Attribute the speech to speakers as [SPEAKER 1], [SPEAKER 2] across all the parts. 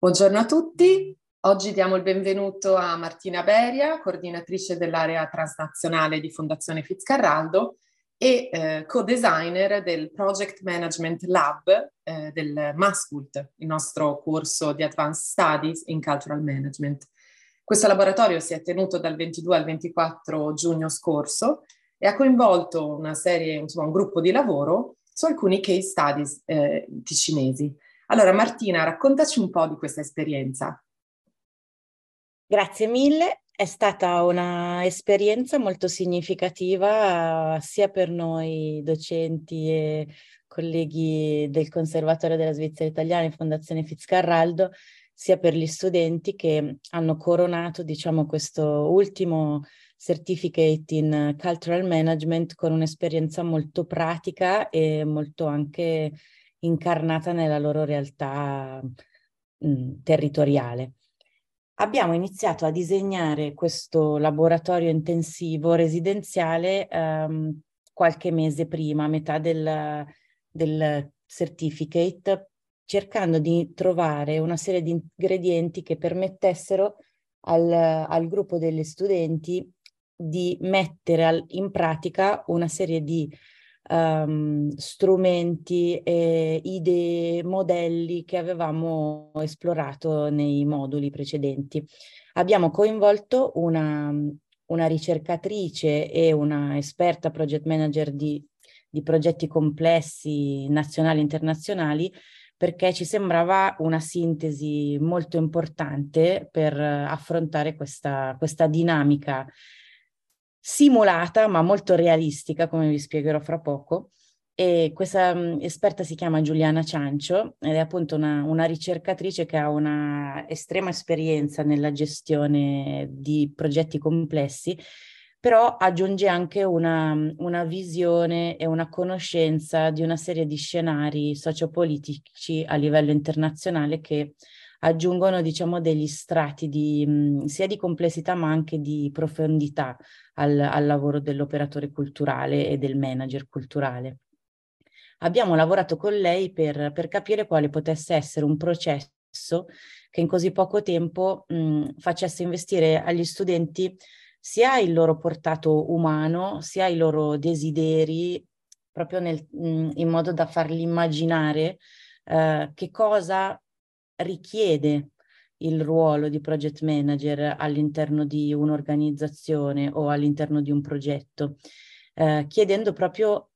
[SPEAKER 1] Buongiorno a tutti. Oggi diamo il benvenuto a Martina Beria, coordinatrice dell'area transnazionale di Fondazione Fitzcarraldo e eh, co-designer del Project Management Lab eh, del MASCULT, il nostro corso di Advanced Studies in Cultural Management. Questo laboratorio si è tenuto dal 22 al 24 giugno scorso e ha coinvolto una serie, insomma, un gruppo di lavoro su alcuni case studies eh, ticinesi. Allora Martina, raccontaci un po' di questa esperienza.
[SPEAKER 2] Grazie mille, è stata un'esperienza molto significativa sia per noi docenti e colleghi del Conservatorio della Svizzera Italiana e Fondazione Fitzcarraldo, sia per gli studenti che hanno coronato, diciamo, questo ultimo certificate in cultural management con un'esperienza molto pratica e molto anche incarnata nella loro realtà mh, territoriale. Abbiamo iniziato a disegnare questo laboratorio intensivo residenziale um, qualche mese prima, a metà del, del certificate, cercando di trovare una serie di ingredienti che permettessero al, al gruppo degli studenti di mettere al, in pratica una serie di um, strumenti, e idee, modelli che avevamo esplorato nei moduli precedenti. Abbiamo coinvolto una, una ricercatrice e una esperta project manager di, di progetti complessi nazionali e internazionali perché ci sembrava una sintesi molto importante per affrontare questa, questa dinamica simulata ma molto realistica, come vi spiegherò fra poco. E questa um, esperta si chiama Giuliana Ciancio ed è appunto una, una ricercatrice che ha una estrema esperienza nella gestione di progetti complessi, però aggiunge anche una, una visione e una conoscenza di una serie di scenari sociopolitici a livello internazionale che aggiungono diciamo degli strati di, mh, sia di complessità ma anche di profondità al, al lavoro dell'operatore culturale e del manager culturale. Abbiamo lavorato con lei per, per capire quale potesse essere un processo che in così poco tempo mh, facesse investire agli studenti sia il loro portato umano, sia i loro desideri, proprio nel, mh, in modo da farli immaginare eh, che cosa richiede il ruolo di project manager all'interno di un'organizzazione o all'interno di un progetto, eh, chiedendo proprio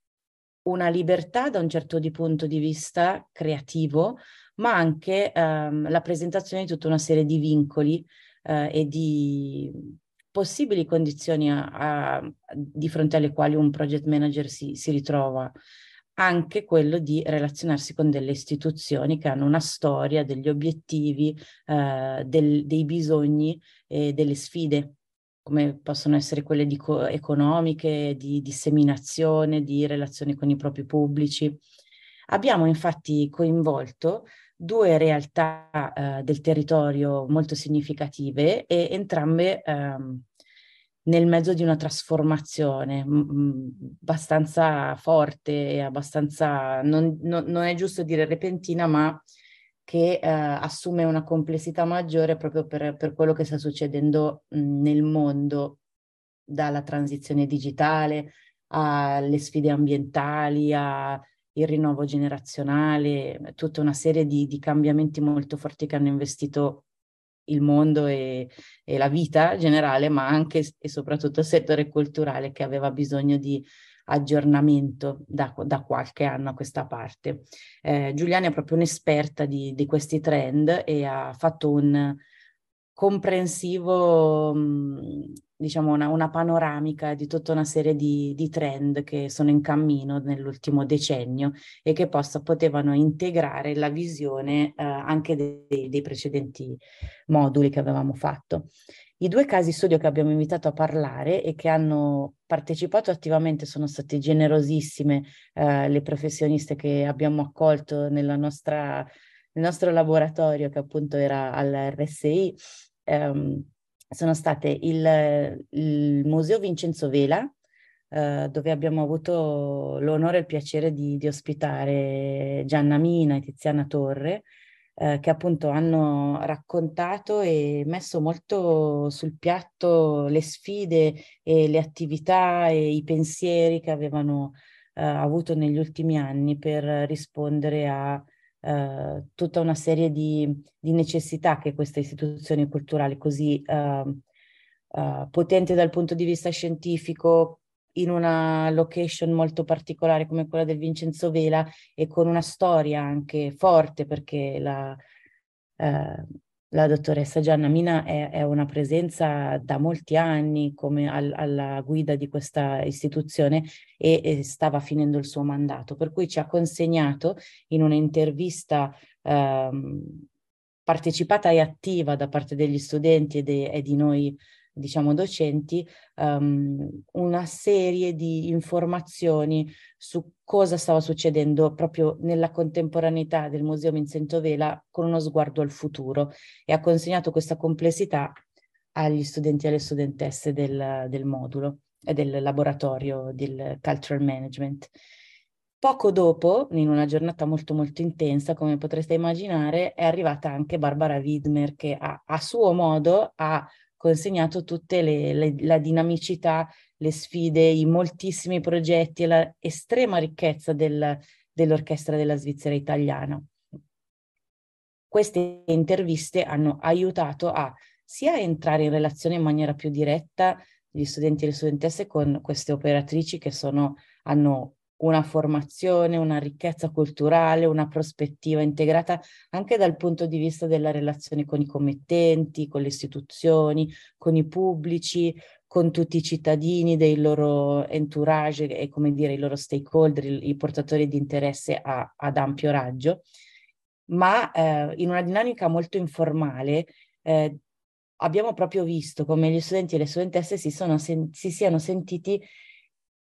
[SPEAKER 2] una libertà da un certo di punto di vista creativo, ma anche ehm, la presentazione di tutta una serie di vincoli eh, e di possibili condizioni a, a, di fronte alle quali un project manager si, si ritrova anche quello di relazionarsi con delle istituzioni che hanno una storia, degli obiettivi, eh, del, dei bisogni e delle sfide, come possono essere quelle di co- economiche, di disseminazione, di relazioni con i propri pubblici. Abbiamo infatti coinvolto due realtà eh, del territorio molto significative e entrambe ehm, nel mezzo di una trasformazione abbastanza forte abbastanza, non, non, non, è giusto dire repentina, ma che eh, assume una complessità maggiore proprio per, per quello che sta succedendo mh, nel mondo, dalla transizione digitale alle sfide ambientali, al rinnovo generazionale, tutta una serie di, di cambiamenti molto forti che hanno investito il mondo e, e, la vita generale, ma anche e soprattutto il settore culturale che aveva bisogno di aggiornamento da, da qualche anno a questa parte. Eh, Giuliana è proprio un'esperta di, di, questi trend e ha fatto un comprensivo mh, diciamo, una, una, panoramica di tutta una serie di, di, trend che sono in cammino nell'ultimo decennio e che possa, potevano integrare la visione eh, anche dei, dei, precedenti moduli che avevamo fatto. I due casi studio che abbiamo invitato a parlare e che hanno partecipato attivamente sono state generosissime eh, le professioniste che abbiamo accolto nostra, nel nostro laboratorio che appunto era all'RSI. Um, sono state il, il Museo Vincenzo Vela, eh, dove abbiamo avuto l'onore e il piacere di, di ospitare Gianna Mina e Tiziana Torre, eh, che appunto hanno raccontato e messo molto sul piatto le sfide e le attività e i pensieri che avevano eh, avuto negli ultimi anni per rispondere a eh, tutta una serie di, di, necessità che queste istituzioni culturali così uh, uh, potenti dal punto di vista scientifico, in una location molto particolare come quella del Vincenzo Vela e con una storia anche forte perché la, eh, la dottoressa Gianna Mina è, è, una presenza da molti anni come al, alla guida di questa istituzione e, e, stava finendo il suo mandato, per cui ci ha consegnato in un'intervista ehm, partecipata e attiva da parte degli studenti e, de, e di noi diciamo docenti, um, una serie di informazioni su cosa stava succedendo proprio nella contemporaneità del Museo Vincento Vela con uno sguardo al futuro e ha consegnato questa complessità agli studenti e alle studentesse del, del modulo e del laboratorio del Cultural Management. Poco dopo, in una giornata molto molto intensa, come potreste immaginare, è arrivata anche Barbara Widmer che a, a suo modo ha consegnato le, la dinamicità, le sfide, i moltissimi progetti e la estrema ricchezza del, dell'orchestra della Svizzera italiana. Queste interviste hanno aiutato a sia entrare in relazione in maniera più diretta gli studenti e le studentesse con queste operatrici che sono, hanno una formazione, una ricchezza culturale, una prospettiva integrata anche dal punto di vista della relazione con i committenti, con le istituzioni, con i pubblici, con tutti i cittadini, dei loro entourage e come dire i loro stakeholder, i, portatori di interesse a, ad ampio raggio, ma eh, in una dinamica molto informale eh, abbiamo proprio visto come gli studenti e le studentesse si, sen- si siano sentiti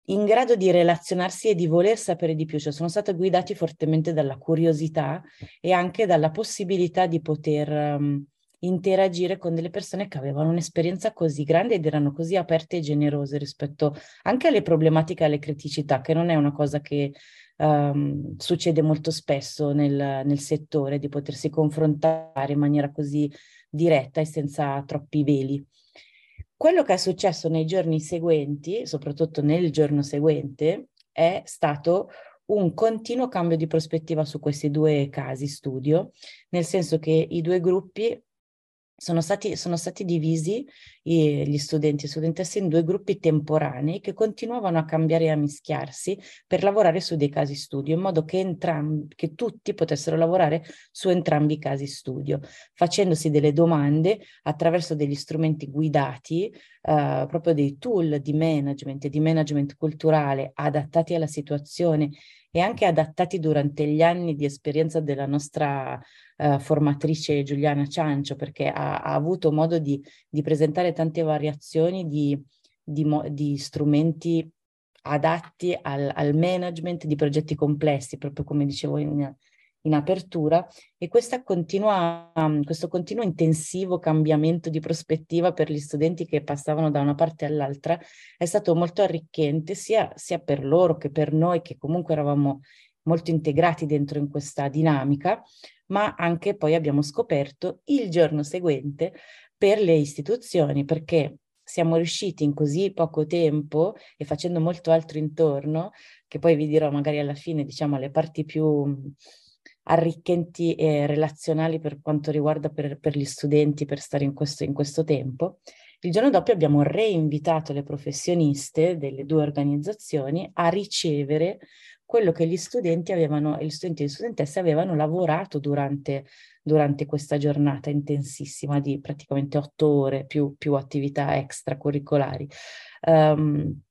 [SPEAKER 2] in grado di relazionarsi e di voler sapere di più, cioè sono stati guidati fortemente dalla curiosità e anche dalla possibilità di poter um, interagire con delle persone che avevano un'esperienza così grande ed erano così aperte e generose rispetto anche alle problematiche e alle criticità, che non è una cosa che um, succede molto spesso nel, nel settore, di potersi confrontare in maniera così diretta e senza troppi veli. Quello che è successo nei giorni seguenti, soprattutto nel giorno seguente, è stato un continuo cambio di prospettiva su questi due casi studio, nel senso che i due gruppi sono stati, sono stati divisi gli studenti e studentesse in due gruppi temporanei che continuavano a cambiare e a mischiarsi per lavorare su dei casi studio, in modo che, entrambi, che tutti potessero lavorare su entrambi i casi studio, facendosi delle domande attraverso degli strumenti guidati, eh, proprio dei tool di management e di management culturale adattati alla situazione e anche adattati durante gli anni di esperienza della nostra uh, formatrice Giuliana Ciancio, perché ha, ha avuto modo di, di, presentare tante variazioni di, di, di strumenti adatti al, al, management di progetti complessi, proprio come dicevo in, in apertura e continua, um, questo continuo intensivo cambiamento di prospettiva per gli studenti che passavano da una parte all'altra è stato molto arricchente sia, sia per loro che per noi che comunque eravamo molto integrati dentro in questa dinamica, ma anche poi abbiamo scoperto il giorno seguente per le istituzioni, perché siamo riusciti in così poco tempo e facendo molto altro intorno, che poi vi dirò magari alla fine, diciamo, le parti più arricchenti e relazionali per quanto riguarda per, per gli studenti per stare in questo, in questo tempo. Il giorno dopo abbiamo reinvitato le professioniste delle due organizzazioni a ricevere quello che gli studenti avevano, gli studenti e le studentesse avevano lavorato durante, durante questa giornata intensissima di praticamente otto ore più, più attività extracurricolari. Um,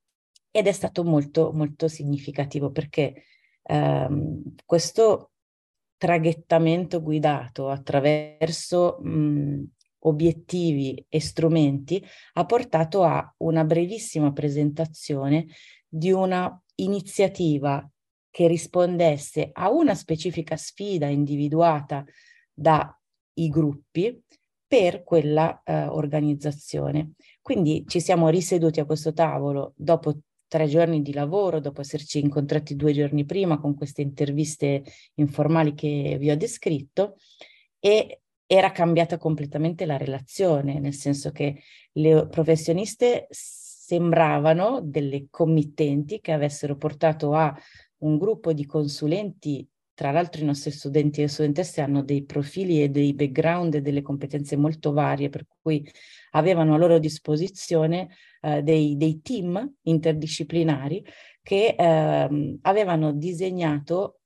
[SPEAKER 2] ed è stato molto, molto significativo perché um, questo traghettamento guidato attraverso mh, obiettivi e strumenti ha portato a una brevissima presentazione di una iniziativa che rispondesse a una specifica sfida individuata dai gruppi per quella eh, organizzazione. Quindi ci siamo riseduti a questo tavolo dopo tre giorni di lavoro, dopo esserci incontrati due giorni prima con queste interviste informali che vi ho descritto, e era cambiata completamente la relazione, nel senso che le professioniste sembravano delle committenti che avessero portato a un gruppo di consulenti tra l'altro i nostri studenti e studentesse hanno dei profili e dei background e delle competenze molto varie, per cui avevano a loro disposizione eh, dei, dei, team interdisciplinari che eh, avevano disegnato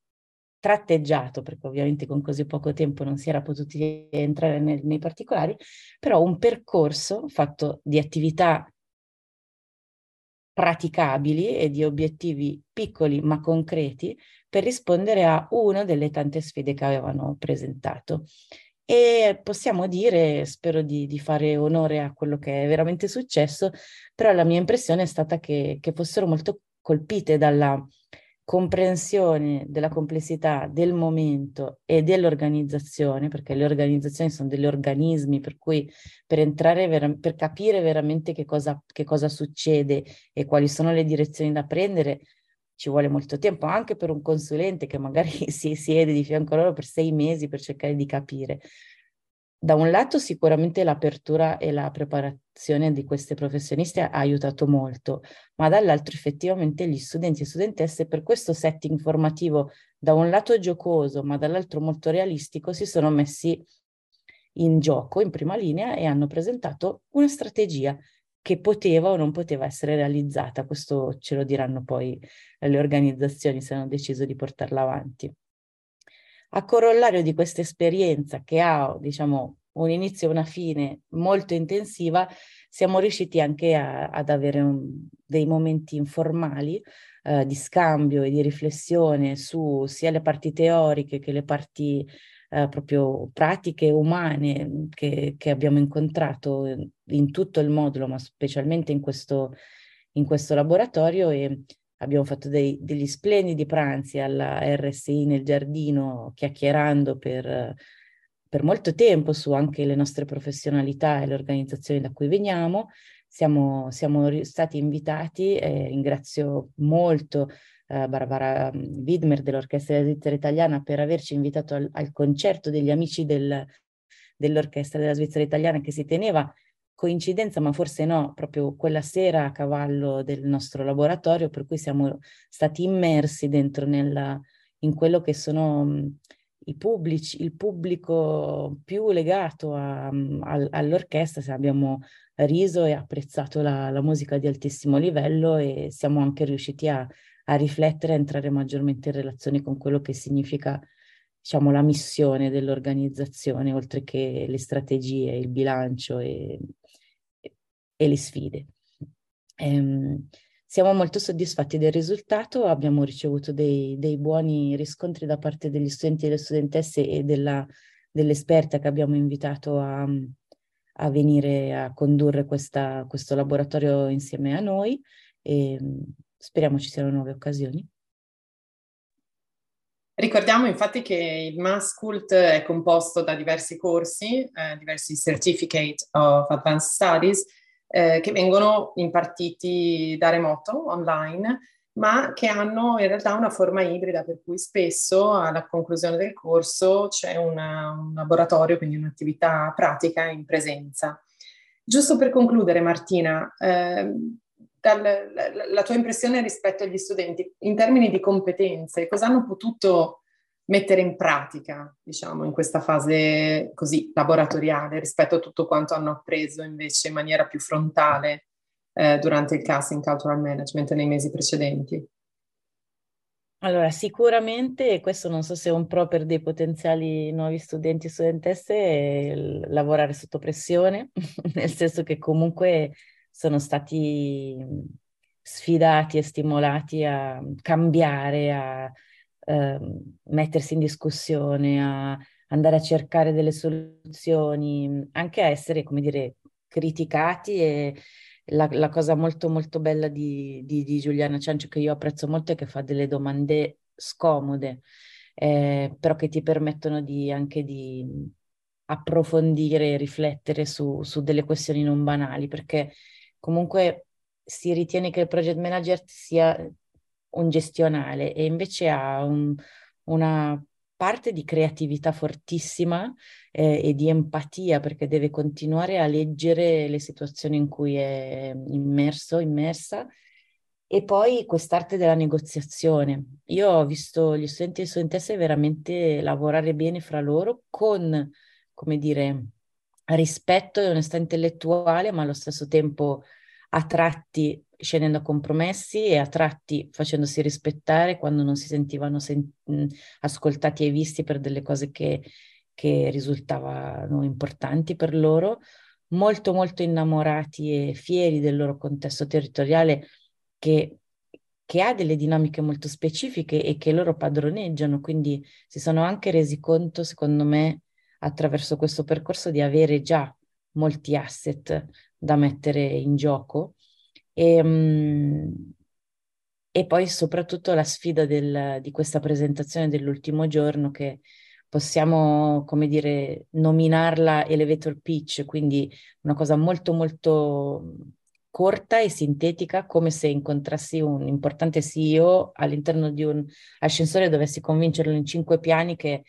[SPEAKER 2] tratteggiato, perché ovviamente con così poco tempo non si era potuti entrare nel, nei particolari, però un percorso fatto di attività praticabili e di obiettivi piccoli ma concreti per rispondere a una delle tante sfide che avevano presentato. E possiamo dire, spero di, di, fare onore a quello che è veramente successo, però la mia impressione è stata che, che fossero molto colpite dalla comprensione della complessità del momento e dell'organizzazione, perché le organizzazioni sono degli organismi, per cui per entrare, vera- per capire veramente che cosa, che cosa succede e quali sono le direzioni da prendere, ci vuole molto tempo, anche per un consulente che magari si siede di fianco a loro per sei mesi per cercare di capire. Da un lato sicuramente l'apertura e la preparazione di queste professioniste ha aiutato molto, ma dall'altro effettivamente gli studenti e studentesse per questo setting formativo da un lato giocoso, ma dall'altro molto realistico, si sono messi in gioco in prima linea e hanno presentato una strategia che poteva o non poteva essere realizzata. Questo ce lo diranno poi le organizzazioni se hanno deciso di portarla avanti. A corollario di questa esperienza che ha, diciamo, un inizio e una fine molto intensiva, siamo riusciti anche a, ad avere un, dei momenti informali eh, di scambio e di riflessione su sia le parti teoriche che le parti eh, proprio pratiche umane che, che, abbiamo incontrato in tutto il modulo, ma specialmente in questo, in questo laboratorio e abbiamo fatto dei, degli splendidi pranzi alla RSI nel giardino, chiacchierando per, per, molto tempo su anche le nostre professionalità e le organizzazioni da cui veniamo. Siamo, siamo stati invitati, e ringrazio molto eh, Barbara mm, Widmer dell'Orchestra della Svizzera Italiana per averci invitato al, al concerto degli amici del, dell'Orchestra della Svizzera Italiana che si teneva coincidenza, ma forse no, proprio quella sera a cavallo del nostro laboratorio, per cui siamo stati immersi dentro nella, in quello che sono mh, i pubblici, il pubblico più legato a, a, all'orchestra, abbiamo riso e apprezzato la, la, musica di altissimo livello e siamo anche riusciti a, a riflettere, a entrare maggiormente in relazione con quello che significa diciamo, la missione dell'organizzazione, oltre che le strategie, il bilancio e, e le sfide. Ehm, siamo molto soddisfatti del risultato, abbiamo ricevuto dei, dei, buoni riscontri da parte degli studenti e delle studentesse e della, dell'esperta che abbiamo invitato a, a venire a condurre questa, questo laboratorio insieme a noi e speriamo ci siano nuove occasioni.
[SPEAKER 1] Ricordiamo infatti che il MassCult è composto da diversi corsi, eh, diversi Certificate of Advanced Studies, eh, che vengono impartiti da remoto, online, ma che hanno in realtà una forma ibrida, per cui spesso alla conclusione del corso c'è una, un laboratorio, quindi un'attività pratica in presenza. Giusto per concludere, Martina, eh, dal, la, la tua impressione rispetto agli studenti in termini di competenze, cosa hanno potuto mettere in pratica, diciamo, in questa fase così laboratoriale rispetto a tutto quanto hanno appreso invece in maniera più frontale eh, durante il casting cultural management nei mesi precedenti?
[SPEAKER 2] Allora, sicuramente, questo non so se è un pro per dei potenziali nuovi studenti e studentesse, lavorare sotto pressione, nel senso che comunque sono stati sfidati e stimolati a cambiare, a eh, mettersi in discussione, a andare a cercare delle soluzioni, anche a essere, come dire, criticati e la, la cosa molto molto bella di, di, di, Giuliana Ciancio che io apprezzo molto è che fa delle domande scomode, eh, però che ti permettono di, anche di approfondire e riflettere su, su delle questioni non banali, perché comunque si ritiene che il project manager sia un gestionale e invece ha un, una parte di creatività fortissima eh, e di empatia perché deve continuare a leggere le situazioni in cui è immerso, immersa e poi quest'arte della negoziazione. Io ho visto gli studenti e studentesse veramente lavorare bene fra loro con, come dire, rispetto e onestà intellettuale, ma allo stesso tempo a tratti scendendo a compromessi e a tratti facendosi rispettare quando non si sentivano sen- ascoltati e visti per delle cose che, che risultavano importanti per loro, molto molto innamorati e fieri del loro contesto territoriale che, che ha delle dinamiche molto specifiche e che loro padroneggiano, quindi si sono anche resi conto, secondo me, attraverso questo percorso di avere già molti asset da mettere in gioco. E, um, e poi soprattutto la sfida del, di questa presentazione dell'ultimo giorno che possiamo, come dire, nominarla elevator pitch, quindi una cosa molto molto corta e sintetica, come se incontrassi un importante CEO all'interno di un ascensore e dovessi convincerlo in cinque piani che,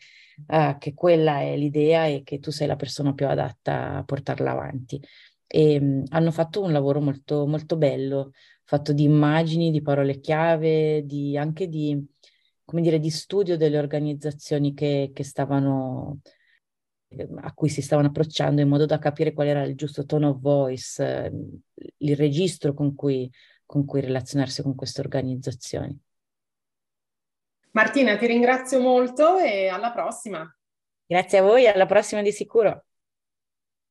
[SPEAKER 2] uh, che quella è l'idea e che tu sei la persona più adatta a portarla avanti. E um, hanno fatto un lavoro molto, molto bello, fatto di immagini, di parole chiave, di, anche di, dire, di studio delle organizzazioni che, che stavano Ehm, a cui si stavano approcciando in modo da capire qual era il giusto tone of voice, ehm, il registro con cui, con cui relazionarsi con queste organizzazioni.
[SPEAKER 1] Martina, ti ringrazio molto e alla prossima.
[SPEAKER 2] Grazie a voi, alla prossima di sicuro.